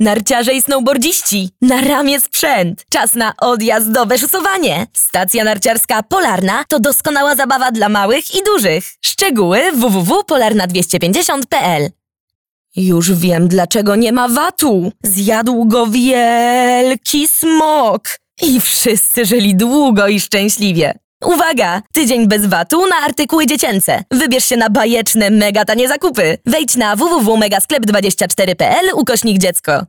Narciarze i snowboardziści, na ramię sprzęt. Czas na odjazdowe szusowanie. Stacja narciarska Polarna to doskonała zabawa dla małych i dużych. Szczegóły www.polarna250.pl Już wiem, dlaczego nie ma watu. Zjadł go wielki smok. I wszyscy żyli długo i szczęśliwie. Uwaga! Tydzień bez VAT-u na artykuły dziecięce. Wybierz się na bajeczne, mega tanie zakupy. Wejdź na www.megasklep24.pl ukośnik dziecko.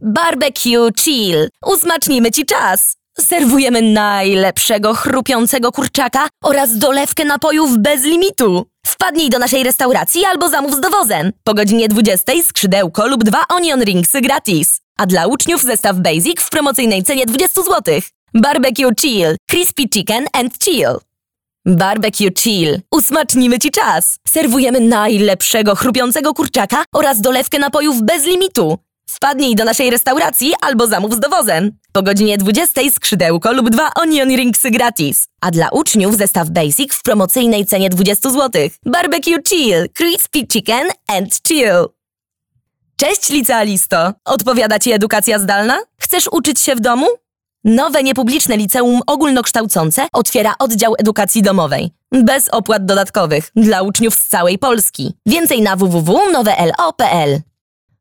Barbecue Chill. Usmacznimy Ci czas. Serwujemy najlepszego chrupiącego kurczaka oraz dolewkę napojów bez limitu. Wpadnij do naszej restauracji albo zamów z dowozem. Po godzinie 20 skrzydełko lub dwa onion ringsy gratis. A dla uczniów zestaw Basic w promocyjnej cenie 20 zł. Barbecue Chill. Crispy Chicken and Chill. Barbecue Chill. Usmacznimy Ci czas. Serwujemy najlepszego chrupiącego kurczaka oraz dolewkę napojów bez limitu. Wpadnij do naszej restauracji albo zamów z dowozem. Po godzinie 20 skrzydełko lub dwa onion ringsy gratis. A dla uczniów zestaw Basic w promocyjnej cenie 20 zł. Barbecue Chill. Crispy Chicken and Chill. Cześć licealisto! Odpowiada Ci edukacja zdalna? Chcesz uczyć się w domu? Nowe niepubliczne liceum ogólnokształcące otwiera oddział edukacji domowej. Bez opłat dodatkowych. Dla uczniów z całej Polski. Więcej na www.nowelo.pl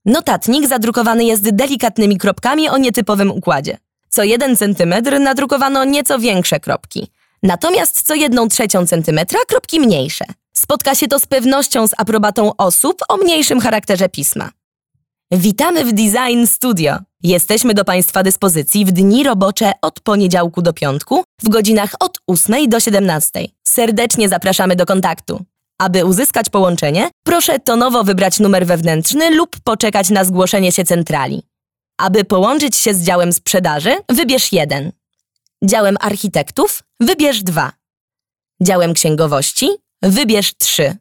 Notatnik zadrukowany jest delikatnymi kropkami o nietypowym układzie. Co jeden centymetr nadrukowano nieco większe kropki. Natomiast co jedną trzecią centymetra kropki mniejsze. Spotka się to z pewnością z aprobatą osób o mniejszym charakterze pisma. Witamy w Design Studio. Jesteśmy do Państwa dyspozycji w dni robocze od poniedziałku do piątku w godzinach od 8 do 17. Serdecznie zapraszamy do kontaktu. Aby uzyskać połączenie, proszę tonowo wybrać numer wewnętrzny lub poczekać na zgłoszenie się centrali. Aby połączyć się z działem sprzedaży, wybierz 1. Działem architektów wybierz 2. Działem księgowości wybierz 3.